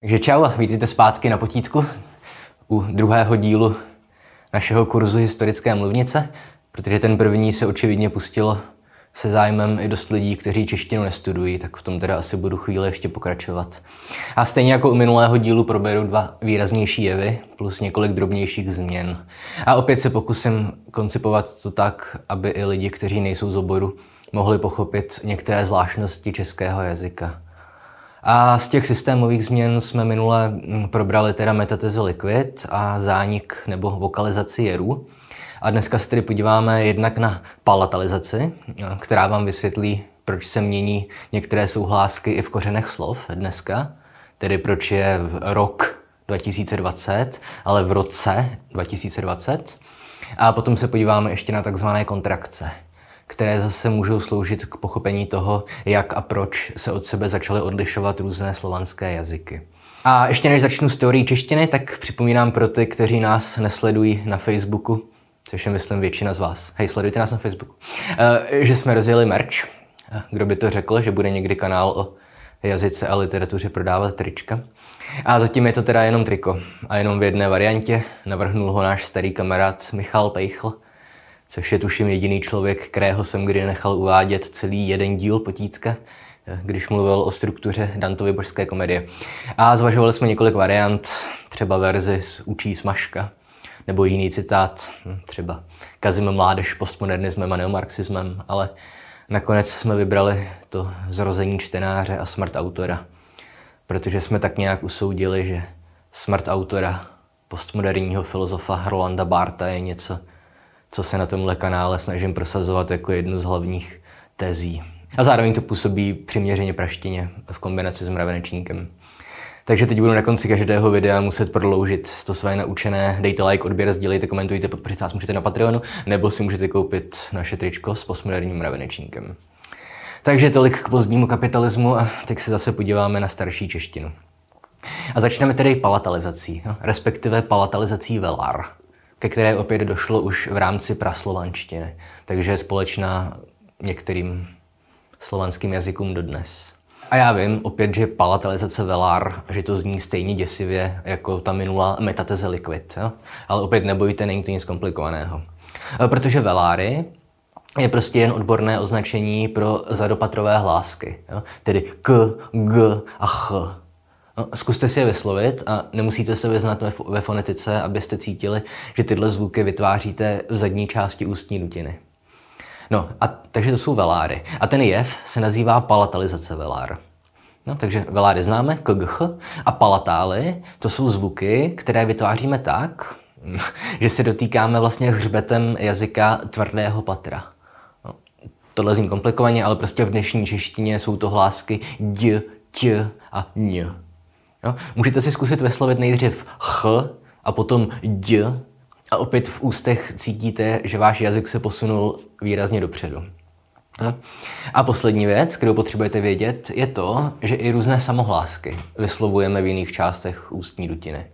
Takže čau vítejte zpátky na potítku u druhého dílu našeho kurzu historické mluvnice, protože ten první se očividně pustilo se zájmem i dost lidí, kteří češtinu nestudují, tak v tom teda asi budu chvíli ještě pokračovat. A stejně jako u minulého dílu proberu dva výraznější jevy plus několik drobnějších změn. A opět se pokusím koncipovat to tak, aby i lidi, kteří nejsou z oboru, mohli pochopit některé zvláštnosti českého jazyka. A z těch systémových změn jsme minule mm, probrali teda metatezy liquid a zánik nebo vokalizaci jerů. A dneska se tedy podíváme jednak na palatalizaci, která vám vysvětlí, proč se mění některé souhlásky i v kořenech slov dneska, tedy proč je rok 2020, ale v roce 2020. A potom se podíváme ještě na takzvané kontrakce, které zase můžou sloužit k pochopení toho, jak a proč se od sebe začaly odlišovat různé slovanské jazyky. A ještě než začnu s teorií češtiny, tak připomínám pro ty, kteří nás nesledují na Facebooku, což je myslím většina z vás. Hej, sledujte nás na Facebooku. Eh, že jsme rozjeli merch. Eh, kdo by to řekl, že bude někdy kanál o jazyce a literatuře prodávat trička. A zatím je to teda jenom triko. A jenom v jedné variantě. Navrhnul ho náš starý kamarád Michal Pejchl, což je tuším jediný člověk, kterého jsem kdy nechal uvádět celý jeden díl potítka, eh, když mluvil o struktuře Dantovy božské komedie. A zvažovali jsme několik variant, třeba verzi z Učí smažka, nebo jiný citát, hm, třeba Kazim mládež postmodernismem a neomarxismem, ale nakonec jsme vybrali to zrození čtenáře a smrt autora, protože jsme tak nějak usoudili, že smrt autora postmoderního filozofa Rolanda Barta je něco, co se na tomhle kanále snažím prosazovat jako jednu z hlavních tezí. A zároveň to působí přiměřeně praštině v kombinaci s mravenečníkem. Takže teď budu na konci každého videa muset prodloužit to své naučené. Dejte like, odběr, sdílejte, komentujte, podpořit nás můžete na Patreonu, nebo si můžete koupit naše tričko s postmoderním mravenečníkem. Takže tolik k pozdnímu kapitalismu a teď se zase podíváme na starší češtinu. A začneme tedy palatalizací, no, respektive palatalizací velar, ke které opět došlo už v rámci praslovanštiny, takže je společná některým slovanským jazykům dodnes. A já vím, opět, že palatalizace velar, že to zní stejně děsivě jako ta minulá metateze liquid. Jo? Ale opět nebojte, není to nic komplikovaného. E, protože veláry je prostě jen odborné označení pro zadopatrové hlásky, jo? tedy k, g a ch. No, zkuste si je vyslovit a nemusíte se vyznat ve, ve fonetice, abyste cítili, že tyhle zvuky vytváříte v zadní části ústní dutiny. No, a, takže to jsou veláry. A ten jev se nazývá palatalizace velár. No, takže veláry známe, kgh, a palatály, to jsou zvuky, které vytváříme tak, že se dotýkáme vlastně hřbetem jazyka tvrdého patra. No, tohle zní komplikovaně, ale prostě v dnešní češtině jsou to hlásky d, t a ň. No, můžete si zkusit vyslovit nejdřív ch a potom d a opět v ústech cítíte, že váš jazyk se posunul výrazně dopředu. No. A poslední věc, kterou potřebujete vědět, je to, že i různé samohlásky vyslovujeme v jiných částech ústní dutiny.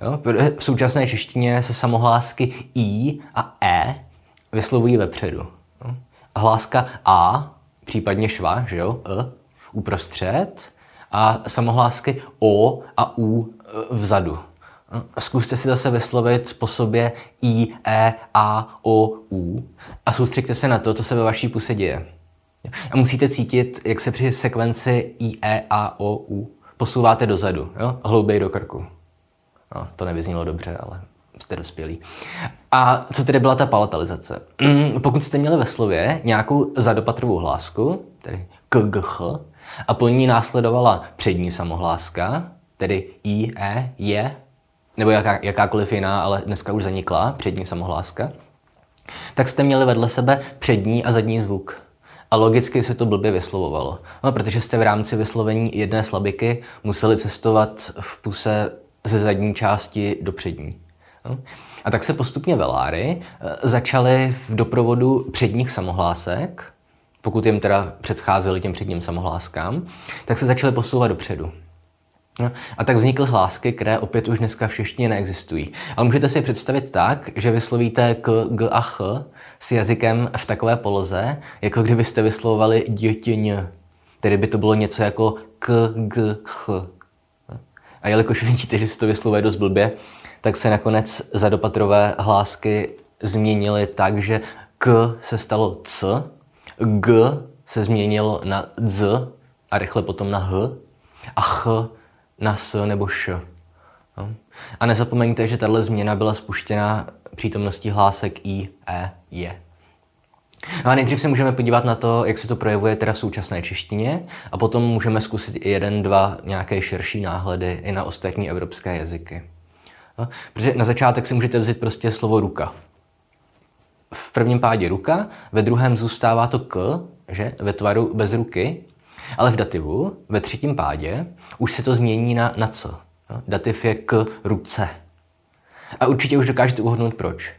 Jo? V současné češtině se samohlásky i a e vyslovují vepředu. Jo? A hláska a, případně šva, že jo, e, uprostřed a samohlásky o a u e, vzadu. Zkuste si zase vyslovit po sobě I, E, A, O, U a soustřeďte se na to, co se ve vaší puse děje. A musíte cítit, jak se při sekvenci I, E, A, O, U posouváte dozadu, jo? hlouběji do krku. No, to nevyznělo dobře, ale jste dospělí. A co tedy byla ta palatalizace? Pokud jste měli ve slově nějakou zadopatrovou hlásku, tedy KGH, a po ní následovala přední samohláska, tedy I, E, Je, nebo jaká, jakákoliv jiná, ale dneska už zanikla, přední samohláska, tak jste měli vedle sebe přední a zadní zvuk. A logicky se to blbě vyslovovalo. No, protože jste v rámci vyslovení jedné slabiky museli cestovat v puse ze zadní části do přední. No. A tak se postupně veláry eh, začaly v doprovodu předních samohlásek, pokud jim teda předcházeli těm předním samohláskám, tak se začaly posouvat dopředu. No, a tak vznikly hlásky, které opět už dneska v češtině neexistují. Ale můžete si představit tak, že vyslovíte k, g a ch s jazykem v takové poloze, jako kdybyste vyslovovali dětěň. Tedy by to bylo něco jako k, g, ch. A jelikož vidíte, že si to vyslovuje dost blbě, tak se nakonec zadopatrové hlásky změnily tak, že k se stalo c, g se změnilo na z a rychle potom na h a ch na s nebo š. No. A nezapomeňte, že tahle změna byla spuštěna přítomností hlásek i, e, je. No a nejdřív se můžeme podívat na to, jak se to projevuje teda v současné češtině a potom můžeme zkusit i jeden, dva nějaké širší náhledy i na ostatní evropské jazyky. No, protože na začátek si můžete vzít prostě slovo ruka. V prvním pádě ruka, ve druhém zůstává to k, že, ve tvaru bez ruky, ale v dativu, ve třetím pádě, už se to změní na, na co. Dativ je k ruce. A určitě už dokážete uhodnout proč.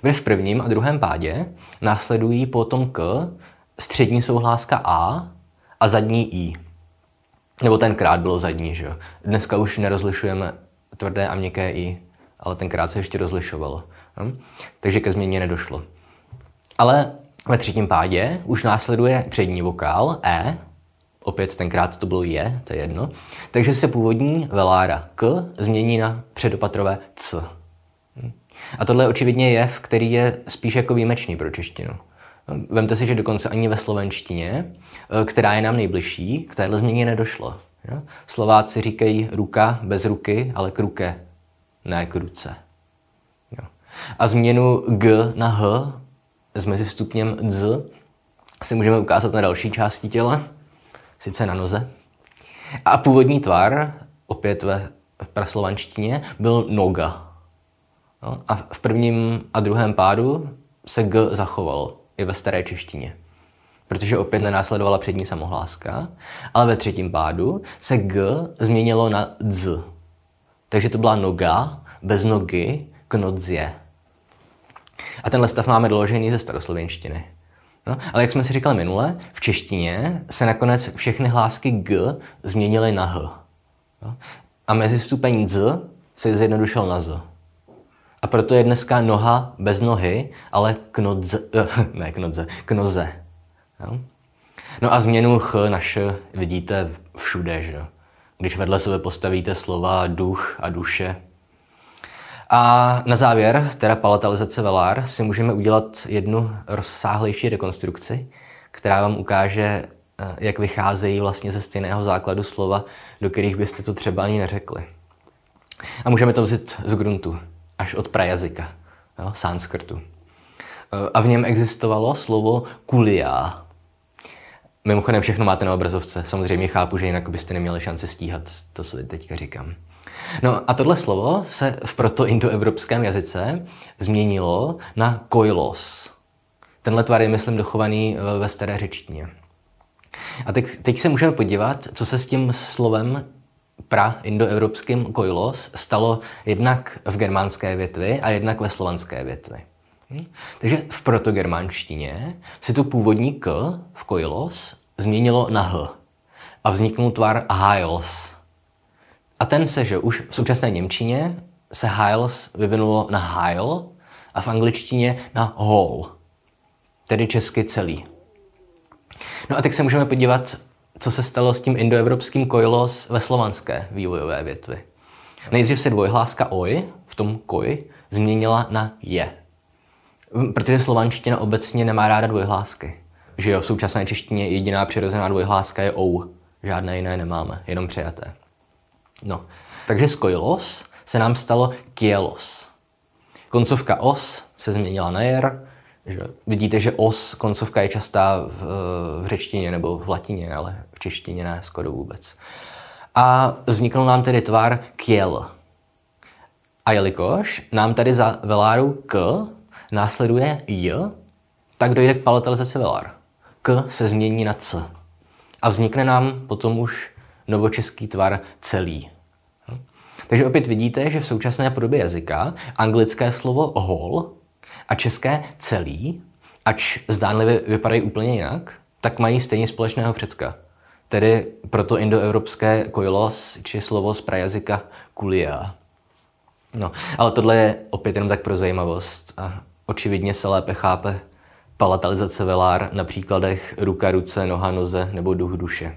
Kde v prvním a druhém pádě následují potom k střední souhláska A a zadní I. Nebo tenkrát bylo zadní, že jo. Dneska už nerozlišujeme tvrdé a měkké I, ale tenkrát se ještě rozlišovalo. Hm? Takže ke změně nedošlo. Ale ve třetím pádě už následuje přední vokál E, opět tenkrát to bylo je, to je jedno, takže se původní velára k změní na předopatrové c. A tohle je očividně jev, který je spíš jako výjimečný pro češtinu. Vemte si, že dokonce ani ve slovenštině, eh, která je nám nejbližší, k téhle změně nedošlo. Slováci říkají ruka bez ruky, ale k ruke, ne k ruce. A změnu g na h s mezivstupněm z si můžeme ukázat na další části těla, sice na noze. A původní tvar, opět ve praslovanštině, byl noga. No, a v prvním a druhém pádu se G zachovalo i ve staré češtině. Protože opět nenásledovala přední samohláska, ale ve třetím pádu se G změnilo na Z. Takže to byla noga bez nogy k nodze. A tenhle stav máme doložený ze staroslověnštiny. No, ale jak jsme si říkali minule, v češtině se nakonec všechny hlásky G změnily na H. No, a mezi stupeň Z se zjednodušil na Z. A proto je dneska noha bez nohy, ale knodze, ne knodze, knoze. Jo? No a změnu ch na š vidíte všude, že? Když vedle sebe postavíte slova duch a duše. A na závěr, teda palatalizace velár, si můžeme udělat jednu rozsáhlejší rekonstrukci, která vám ukáže, eh, jak vycházejí vlastně ze stejného základu slova, do kterých byste to třeba ani neřekli. A můžeme to vzít z gruntu až od prajazyka, jo, sanskrtu. E, a v něm existovalo slovo kulia. Mimochodem všechno máte na obrazovce. Samozřejmě chápu, že jinak byste neměli šanci stíhat to, co teďka říkám. No a tohle slovo se v proto-indoevropském jazyce změnilo na koilos. Tenhle tvar je, myslím, dochovaný e, ve staré řečtině. A teď, teď se můžeme podívat, co se s tím slovem pra-indoevropským koilos stalo jednak v germánské větvi a jednak ve slovanské větvi. Hm? Takže v protogermánštině si tu původní k v koilos změnilo na h a vzniknul tvar heils. A ten se, že už v současné Němčině se heils vyvinulo na heil a v angličtině na whole, tedy česky celý. No a teď se můžeme podívat co se stalo s tím indoevropským koilos ve slovanské vývojové větvi. Nejdřív se dvojhláska oj v tom koj změnila na je. Protože slovanština obecně nemá ráda dvojhlásky. Že jo, v současné češtině jediná přirozená dvojhláska je ou. Žádné jiné nemáme, jenom přijaté. No, takže z koilos se nám stalo kielos. Koncovka os se změnila na jer, že vidíte, že os, koncovka je častá v, v řečtině nebo v latině, ale v češtině ne skoro vůbec. A vznikl nám tedy tvar kiel. A jelikož nám tady za veláru k následuje j, tak dojde k palatalizaci velár. K se změní na c. A vznikne nám potom už novočeský tvar celý. Takže opět vidíte, že v současné podobě jazyka anglické slovo whole a české celý, ač zdánlivě vypadají úplně jinak, tak mají stejně společného předka. Tedy proto indoevropské koilos, či slovo z prajazyka kulia. No, ale tohle je opět jenom tak pro zajímavost a očividně se lépe chápe palatalizace velár na příkladech ruka, ruce, noha, noze nebo duch, duše.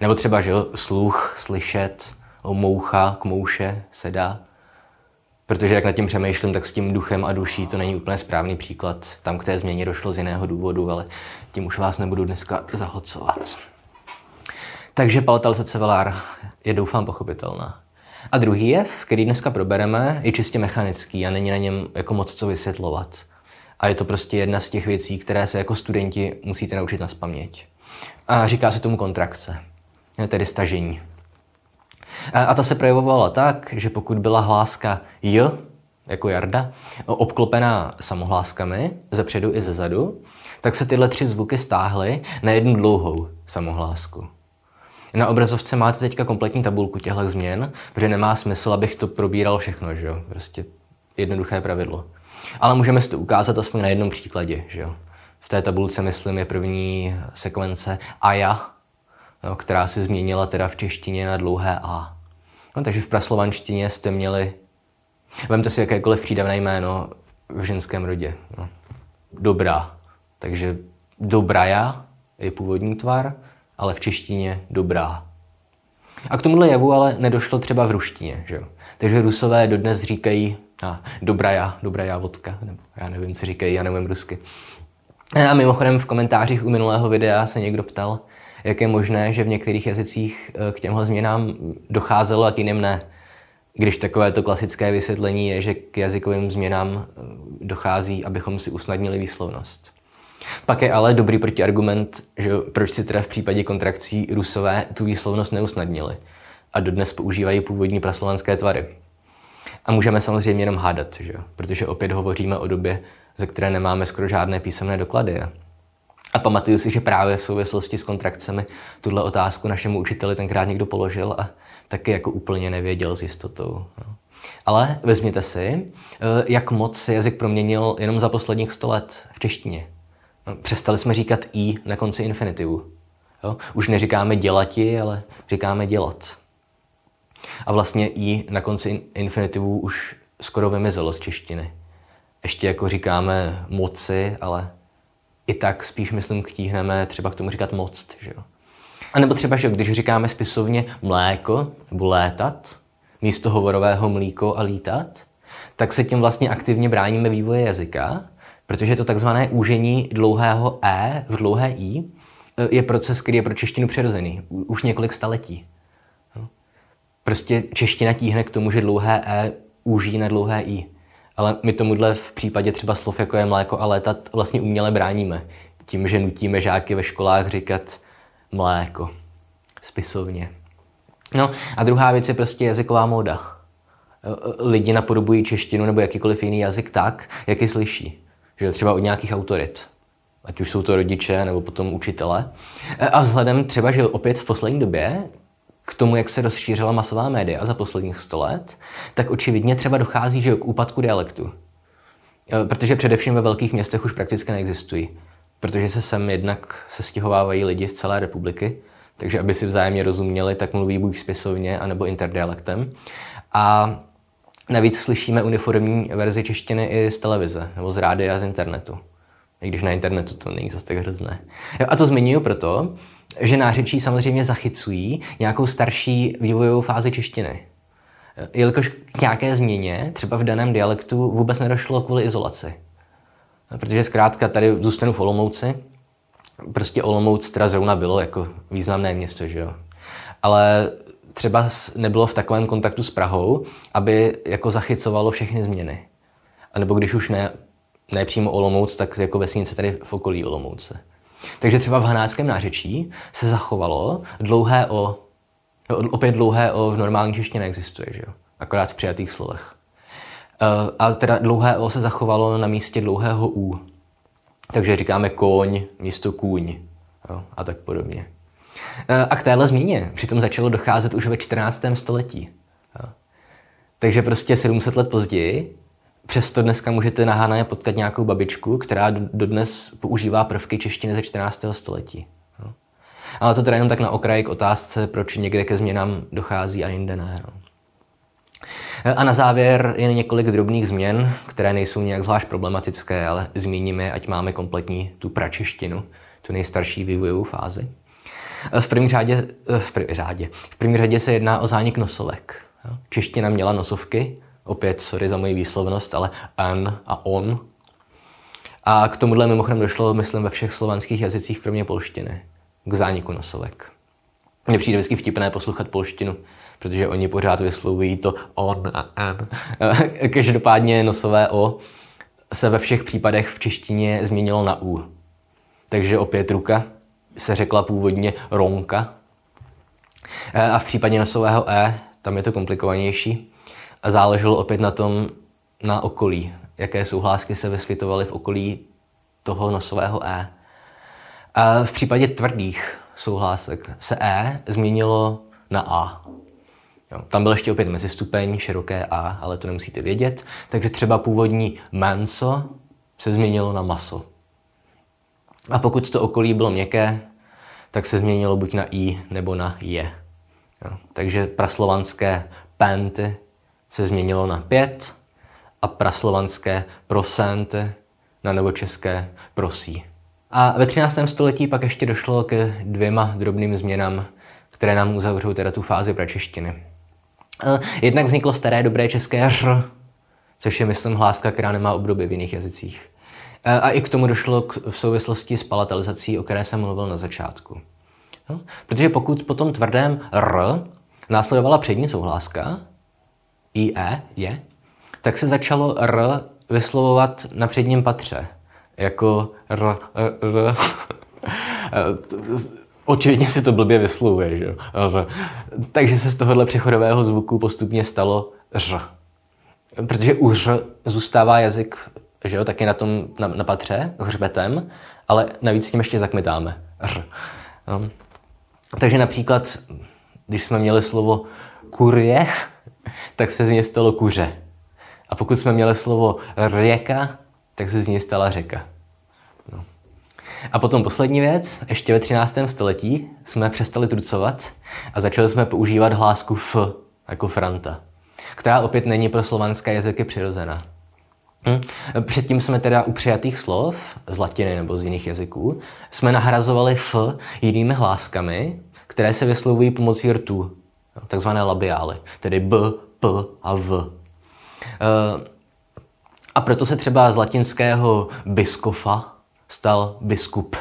Nebo třeba, že jo, sluch, slyšet, moucha k mouše se dá. Protože jak nad tím přemýšlím, tak s tím duchem a duší to není úplně správný příklad. Tam k té změně došlo z jiného důvodu, ale tím už vás nebudu dneska zahlcovat. Takže palatalizace cevelár je doufám pochopitelná. A druhý jev, který dneska probereme, je čistě mechanický a není na něm jako moc co vysvětlovat. A je to prostě jedna z těch věcí, které se jako studenti musíte naučit na spaměť. A říká se tomu kontrakce, tedy stažení. A ta se projevovala tak, že pokud byla hláska J, jako Jarda, obklopená samohláskami ze předu i ze zadu, tak se tyhle tři zvuky stáhly na jednu dlouhou samohlásku. Na obrazovce máte teďka kompletní tabulku těchto změn, protože nemá smysl, abych to probíral všechno, že jo? Prostě jednoduché pravidlo. Ale můžeme si to ukázat aspoň na jednom příkladě, že jo? V té tabulce, myslím, je první sekvence AJA, no, která se změnila teda v češtině na dlouhé A. No, takže v praslovanštině jste měli, vemte si jakékoliv přídavné jméno v ženském rodě. No. Dobrá. Takže dobraja je původní tvar, ale v češtině dobrá. A k tomuhle jevu ale nedošlo třeba v ruštině. Že? Takže rusové dodnes říkají a, dobraja, dobraja vodka, nebo já nevím, co říkají, já nevím rusky. A mimochodem v komentářích u minulého videa se někdo ptal, jak je možné, že v některých jazycích eh, k těmhle změnám docházelo a k jiným ne. Když takové to klasické vysvětlení je, že k jazykovým změnám eh, dochází, abychom si usnadnili výslovnost. Pak je ale dobrý protiargument, že proč si teda v případě kontrakcí rusové tu výslovnost neusnadnili a dodnes používají původní praslovanské tvary. A můžeme samozřejmě jenom hádat, že? protože opět hovoříme o době, ze které nemáme skoro žádné písemné doklady. A pamatuju si, že právě v souvislosti s kontrakcemi tuhle otázku našemu učiteli tenkrát někdo položil a taky jako úplně nevěděl s jistotou. Ale vezměte si, eh, jak moc se jazyk proměnil jenom za posledních 100 let v češtině. No, přestali jsme říkat i na konci infinitivu. Jo? Už neříkáme dělati, ale říkáme dělat. A vlastně i na konci infinitivu už skoro vymizelo z češtiny. Ještě jako říkáme moci, ale i tak spíš, myslím, ktíhneme třeba k tomu říkat moc. Že jo? A nebo třeba, že když říkáme spisovně mléko nebo létat, místo hovorového mlíko a lítat, tak se tím vlastně aktivně bráníme vývoje jazyka, protože to takzvané úžení dlouhého e v dlouhé i je proces, který je pro češtinu přirozený už několik staletí. Prostě čeština tíhne k tomu, že dlouhé e úží na dlouhé i. Ale my tomuhle v případě třeba slov, jako je mléko a létat, vlastně uměle bráníme. Tím, že nutíme žáky ve školách říkat mléko. Spisovně. No a druhá věc je prostě jazyková móda. Lidi napodobují češtinu nebo jakýkoliv jiný jazyk tak, jak ji slyší. Že třeba od nějakých autorit. Ať už jsou to rodiče nebo potom učitele. A vzhledem třeba, že opět v poslední době k tomu, jak se rozšířila masová média za posledních 100 let, tak očividně třeba dochází že k úpadku dialektu. E, protože především ve velkých městech už prakticky neexistují. Protože se sem jednak se stěhovávají lidi z celé republiky, takže aby si vzájemně rozuměli, tak mluví buď spisovně, anebo interdialektem. A navíc slyšíme uniformní verzi češtiny i z televize, nebo z rádia a z internetu. I když na internetu to není zase tak hrozné. A to zmiňuji proto, že nářečí samozřejmě zachycují nějakou starší vývojovou fázi češtiny. Jelikož k nějaké změně, třeba v daném dialektu, vůbec nedošlo kvůli izolaci. Protože zkrátka tady zůstanu v Olomouci, prostě Olomouc teda zrovna bylo jako významné město, že jo. Ale třeba nebylo v takovém kontaktu s Prahou, aby jako zachycovalo všechny změny. A nebo když už ne, ne přímo Olomouc, tak jako vesnice tady v okolí Olomouce. Takže třeba v hanáckém nářečí se zachovalo dlouhé o, opět dlouhé o v normální češtině neexistuje, že jo? akorát v přijatých slovech. Uh, a teda dlouhé o se zachovalo na místě dlouhého u. Takže říkáme koň místo kůň jo? a tak podobně. Uh, a k téhle změně přitom začalo docházet už ve 14. století. Jo? Takže prostě 700 let později Přesto dneska můžete na Hanaje potkat nějakou babičku, která dodnes používá prvky češtiny ze 14. století. No. Ale to teda jenom tak na okraj k otázce, proč někde ke změnám dochází a jinde ne. No. A na závěr jen několik drobných změn, které nejsou nějak zvlášť problematické, ale zmíníme, ať máme kompletní tu pračeštinu, tu nejstarší vývojovou fázi. V první řadě, v první řadě, v první řadě se jedná o zánik nosovek. Čeština měla nosovky, opět sorry za moji výslovnost, ale an a on. A k tomuhle mimochodem došlo, myslím, ve všech slovanských jazycích, kromě polštiny, k zániku nosovek. Mně přijde vždycky vtipné poslouchat polštinu, protože oni pořád vyslovují to on a an. Každopádně nosové o se ve všech případech v češtině změnilo na u. Takže opět ruka se řekla původně ronka. A v případě nosového e, tam je to komplikovanější. A záleželo opět na tom, na okolí, jaké souhlásky se vyskytovaly v okolí toho nosového e. A v případě tvrdých souhlásek se e změnilo na a. Jo. Tam byl ještě opět mezistupeň, široké A, ale to nemusíte vědět. Takže třeba původní manso se změnilo na maso. A pokud to okolí bylo měkké, tak se změnilo buď na I nebo na je. Jo. Takže praslovanské penty se změnilo na pět a praslovanské prosenty na novočeské prosí. A ve 13. století pak ještě došlo k dvěma drobným změnám, které nám uzavřou teda tu fázi pračeštiny. Jednak vzniklo staré dobré české ř, což je, myslím, hláska, která nemá obdoby v jiných jazycích. A i k tomu došlo v souvislosti s palatalizací, o které jsem mluvil na začátku. No, protože pokud po tom tvrdém r následovala přední souhláska, i, e, je, tak se začalo r vyslovovat na předním patře, jako r, r, r. Eh, Očividně si to blbě vyslovuje, že jo. Takže se z tohohle přechodového zvuku postupně stalo ř. Protože u ř zůstává jazyk, že jo, taky na tom na, na patře, hřbetem, ale navíc s tím ještě zakmitáme. R. No. Takže například, když jsme měli slovo kurie, tak se z něj stalo kuře. A pokud jsme měli slovo řeka, tak se z něj stala řeka. A potom poslední věc, ještě ve 13. století jsme přestali trucovat a začali jsme používat hlásku F jako Franta, která opět není pro slovanské jazyky přirozená. Hm? Předtím jsme teda u přijatých slov z latiny nebo z jiných jazyků jsme nahrazovali F jinými hláskami, které se vyslovují pomocí rtů, takzvané labiály, tedy B, P a V. Eh, a proto se třeba z latinského biskofa stal biskup.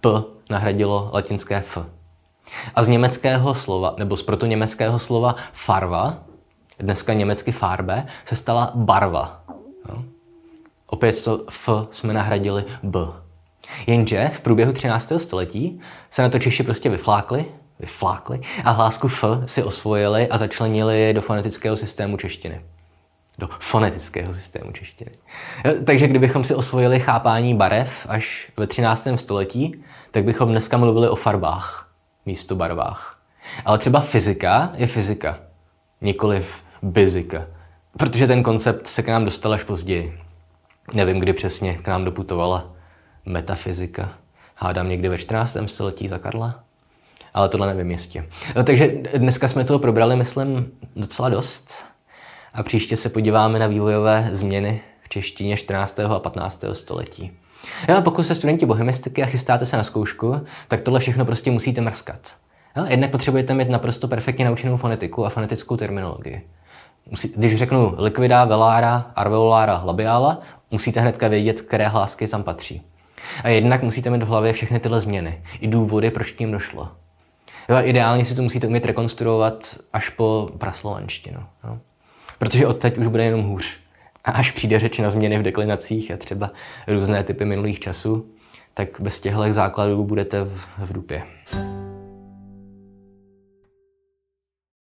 P nahradilo latinské F. A z německého slova, nebo z protoněmeckého slova farva, dneska německy farbe, se stala barva. Opět to F jsme nahradili B. Jenže v průběhu 13. století se na to Češi prostě vyflákli, vyflákli a hlásku F si osvojili a začlenili do fonetického systému češtiny do fonetického systému češtiny. Takže kdybychom si osvojili chápání barev až ve 13. století, tak bychom dneska mluvili o farbách místo barvách. Ale třeba fyzika je fyzika, nikoliv byzika. Protože ten koncept se k nám dostal až později. Nevím, kdy přesně k nám doputovala metafyzika. Hádám někdy ve 14. století za Karla. Ale tohle nevím jistě. Takže dneska jsme toho probrali, myslím, docela dost a příště se podíváme na vývojové změny v češtině 14. a 15. století. Jo, pokud jste studenti bohemistiky a chystáte se na zkoušku, tak tohle všechno prostě musíte mrskat. Jo, jednak potřebujete mít naprosto perfektně naučenou fonetiku a fonetickou terminologii. Musí, když řeknu liquida, velára, arveolára, labiála, musíte hnedka vědět, které hlásky tam patří. A jednak musíte mít v hlavě všechny tyhle změny, i důvody, proč k ním došlo. Jo, ideálně si to musíte umět rekonstruovat až po praslovanštinu. Jo. Protože odteď už bude jenom hůř. A až přijde řeč na změny v deklinacích a třeba různé typy minulých časů, tak bez těchto základů budete v, v dupě.